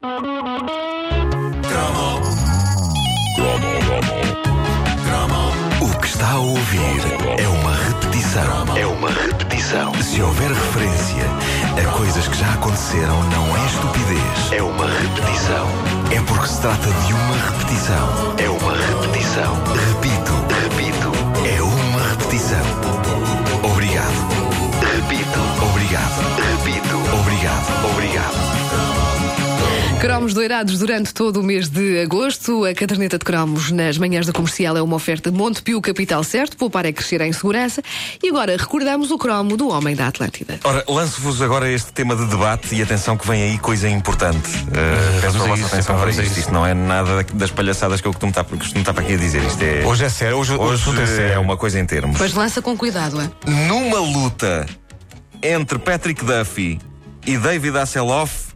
O que está a ouvir é uma repetição. É uma repetição. Se houver referência a coisas que já aconteceram, não é estupidez. É uma repetição. É porque se trata de uma repetição. É uma repetição. Repito, Cromos doirados durante todo o mês de agosto. A caderneta de cromos nas manhãs da comercial é uma oferta de Montepio Capital Certo. Poupar é crescer em segurança. E agora recordamos o cromo do Homem da Atlântida. Ora, lanço-vos agora este tema de debate e atenção que vem aí coisa importante. Uh, peço a vossa isso, atenção para isto. Isto não é nada das palhaçadas que eu costumo estar, costumo estar para aqui a dizer. Isto é. Hoje é sério, hoje, hoje, Hoje tudo é é sério. uma coisa em termos. Mas lança com cuidado, é? Numa luta entre Patrick Duffy e David Hasselhoff,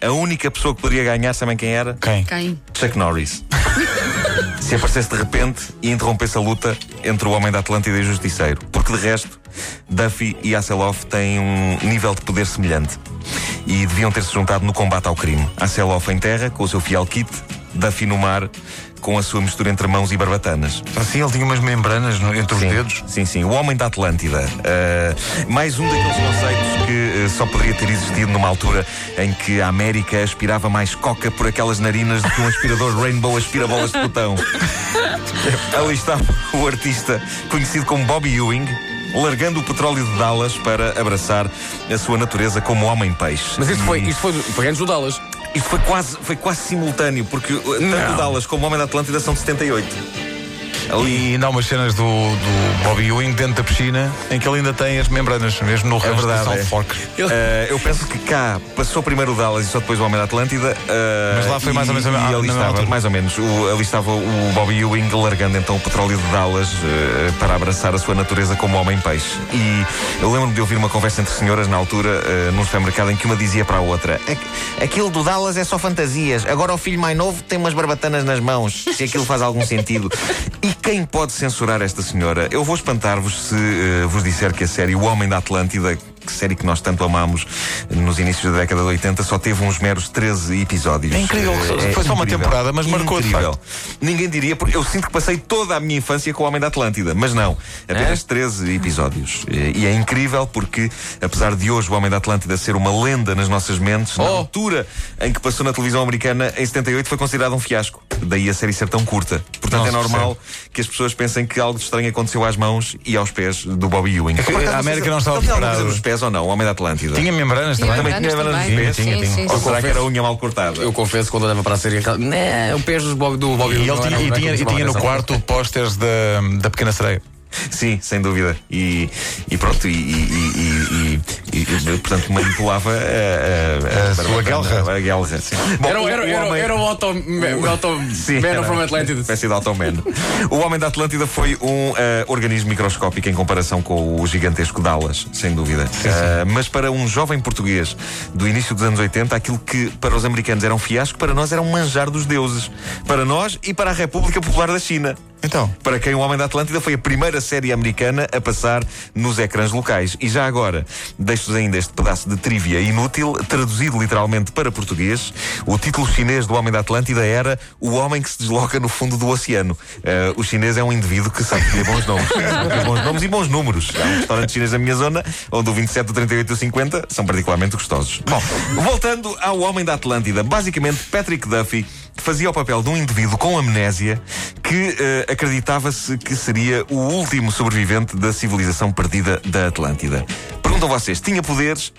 a única pessoa que poderia ganhar, sabem quem era? Quem? Quem? Chuck Norris. Se aparecesse de repente e interrompesse a luta entre o Homem da Atlântida e o Justiceiro. Porque de resto, Duffy e Hasselhoff têm um nível de poder semelhante. E deviam ter-se juntado no combate ao crime. Hasselhoff em terra, com o seu fiel kit, Duffy no mar, com a sua mistura entre mãos e barbatanas. Assim ele tinha umas membranas no- entre os Sim, dedos. Sim, sim. O Homem da Atlântida. Uh, mais um daqueles conceitos que uh, só poderia ter existido numa altura em que a América aspirava mais coca por aquelas narinas do que um aspirador Rainbow aspira bolas de botão. Ali está o artista conhecido como Bobby Ewing. Largando o petróleo de Dallas para abraçar a sua natureza como homem-peixe. Mas isto foi, isto foi, foi antes do Dallas. Isto foi quase, foi quase simultâneo, porque uh, tanto o Dallas como o Homem da Atlântida são de 78. Ali E ainda há umas cenas do, do Bobby Ewing dentro da piscina em que ele ainda tem as membranas, mesmo no resto verdade, do é. Fork. Uh, eu penso que cá passou primeiro o Dallas e só depois o Homem da Atlântida. uh, Mas lá foi mais ou menos a e, me- e na ali mesma estava, altura. mais ou menos. O, ali estava o Bobby Ewing largando então o petróleo de Dallas uh, para abraçar a sua natureza como homem-peixe. E eu lembro-me de ouvir uma conversa entre senhoras na altura, uh, num supermercado, em que uma dizia para a outra: "Aqu- Aquilo do Dallas é só fantasias. Agora o filho mais novo tem umas barbatanas nas mãos. Se aquilo faz algum sentido. E quem pode censurar esta senhora? Eu vou espantar-vos se eh, vos disser que a série O Homem da Atlântida, que série que nós tanto amamos nos inícios da década de 80, só teve uns meros 13 episódios. É incrível, Eh, foi só uma temporada, mas marcou, de Incrível. Ninguém diria, porque eu sinto que passei toda a minha infância com o Homem da Atlântida, mas não, apenas 13 episódios. E é incrível porque, apesar de hoje o Homem da Atlântida ser uma lenda nas nossas mentes, na Oh. altura em que passou na televisão americana, em 78, foi considerado um fiasco. Daí a série ser tão curta. Portanto, Nossa, é normal que as pessoas pensem que algo estranho aconteceu às mãos e aos pés do Bobby Ewing. acaso, a América não estava preparada. Pés ou não, o Homem da Atlântida. Tinha membranas Tinha também. Também tinha membranas também. pés? Sim, sim, Ou sim. será que era a unha mal cortada? Eu confesso quando olhava para a série, né, o pés dos Bob, do Bob E ele tinha, e tinha, e tinha no atenção. quarto pósteres da, da Pequena Sereia. Sim, sem dúvida. E, e pronto, e, e- e- e- e- e, portanto manipulava a, a, A sua guelra. A guelra, sim. Bom, Era, o- era, era, homem- era o Auto, o auto Sim, Man era from uma Atlantis. espécie de Automan. o Homem da Atlântida foi um eh, organismo microscópico em comparação com o gigantesco Dallas, sem dúvida. Eh, mas para um jovem português do início dos anos 80, aquilo que para os americanos era um fiasco, para nós era um manjar dos deuses. Para nós e para a República Popular da China. Então, Para quem o Homem da Atlântida foi a primeira série americana a passar nos ecrãs locais. E já agora, deixo-vos ainda este pedaço de trivia inútil, traduzido literalmente para português. O título chinês do Homem da Atlântida era O Homem que se desloca no fundo do oceano. Eh, o chinês é um indivíduo que sabe escolher bons nomes. Bons nomes e bons números. Há um restaurante chinês na minha zona, onde o 27, o 38 e o 50 são particularmente gostosos. Bom, voltando ao Homem da Atlântida. Basicamente, Patrick Duffy fazia o papel de um indivíduo com amnésia que eh, acreditava-se que seria o último sobrevivente da civilização perdida da Atlântida. Perguntam vocês, tinha poderes?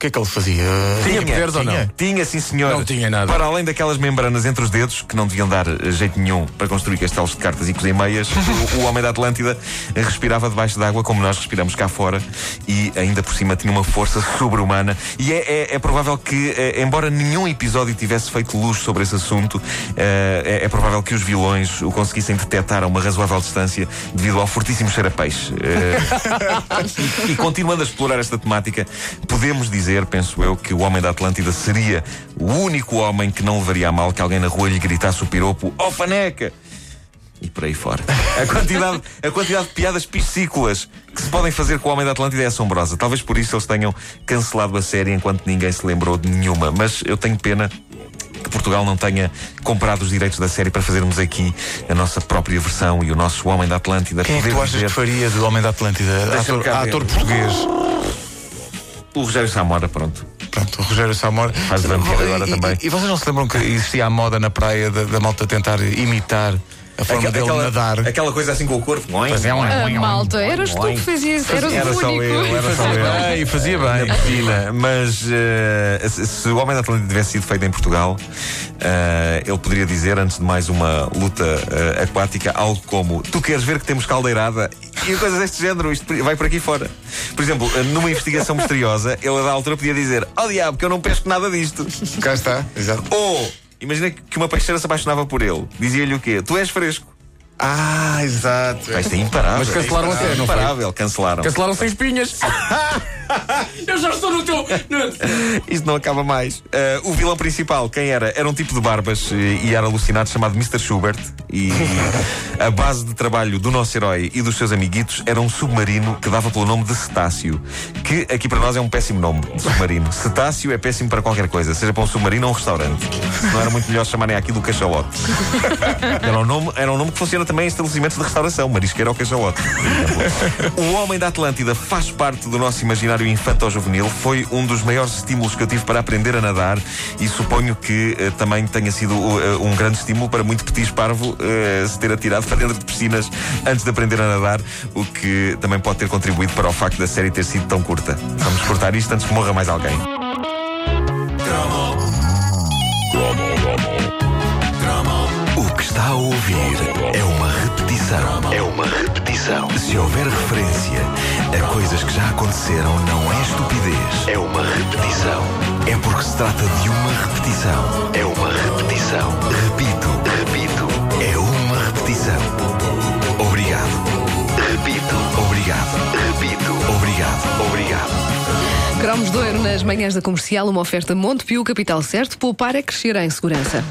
O que é que ele fazia? Tinha poderes ou não? Tinha, sim senhor. Não tinha nada. Para além daquelas membranas entre os dedos, que não deviam dar eh, jeito nenhum para construir castelos de cartas e cozer meias, o, o homem da Atlântida respirava debaixo d'água como nós respiramos cá fora e ainda por cima tinha uma força sobre-humana. E é, é- é provável que, eh, embora nenhum episódio tivesse feito luz sobre esse assunto, eh, é, é provável que os vilões o conseguissem detectar a uma razoável distância devido ao fortíssimo cheiro a peixe. Eh, e continuando a explorar esta temática, podemos dizer, penso eu, que o homem da Atlântida seria o único homem que não levaria a mal que alguém na rua lhe gritasse o piropo Oh faneca! E por aí fora. A quantidade, a quantidade de piadas piscícolas que se podem fazer com o Homem da Atlântida é assombrosa. Talvez por isso eles tenham cancelado a série enquanto ninguém se lembrou de nenhuma. Mas eu tenho pena que Portugal não tenha comprado os direitos da série para fazermos aqui a nossa própria versão e o nosso Homem da Atlântida. Quem é que tu achas dizer- que faria do Homem da Atlântida? Ator, ator português. O Rogério Samora, pronto. Pronto, o Rogério Samora. Faz vampiro agora E- e- também. E, vocês não se lembram que existia a moda na praia da, da malta tentar imitar a forma Aquela- dele aquela, nadar? aquela coisa assim com o corpo. Pois é, um- A malta, eras tu que fazias, eras Era o só único. eu, era só eu. Bem, fazia bem. na piscina. Mas eh, se, o Homem da Atlântida tivesse sido feito em Portugal, eh, ele poderia dizer, antes de mais uma luta eh, aquática, algo como: Tu queres ver que temos caldeirada? E coisas deste género, isto vai por aqui fora. Por exemplo, numa investigação misteriosa, ele a da altura podia dizer: Oh diabo, que eu não pesco nada disto. Cá está, exato. Ou, imagina que uma peixeira se apaixonava por ele. Dizia-lhe o quê? Tu és fresco. Ah, exato. Isto é imparável. Mas cancelaram é até, não foi? imparável, cancelaram. Cancelaram sem espinhas. Eu já estou no teu. Isto não acaba mais. Ah, o vilão principal, quem era? Era um tipo de barbas eh, e era alucinado chamado Mr. Schubert. E a base de trabalho do nosso herói e dos seus amiguitos era um submarino que dava pelo nome de Cetáceo. Que aqui para nós é um péssimo nome de submarino. Cetáceo é péssimo para qualquer coisa, seja para um submarino ou um restaurante. Não era muito melhor chamarem aquilo cachalote. Era um nome, era um nome que funciona também em estabelecimentos de restauração, marisqueira ou cachalote. O Homem da Atlântida faz parte do nosso imaginário infanto-juvenil, foi um dos maiores estímulos que eu tive para aprender a nadar e suponho que eh, também tenha sido eh, um grande estímulo para muito petis parvo eh, se ter atirado para dentro de piscinas antes de aprender a nadar, o que também pode ter contribuído para o facto da série ter sido tão curta. Vamos cortar isto antes que morra mais alguém. O que está a ouvir é uma repetição. É uma repetição. Se houver referência a coisas que já aconteceram, não é estupidez. É uma repetição. É porque se trata de uma repetição. É uma repetição. Repito, repito. É uma repetição. Obrigado. Repito. Obrigado. Repito. Obrigado. Obrigado. Cromos de nas manhãs da comercial, uma oferta Montepio, capital certo, poupar é crescer em segurança.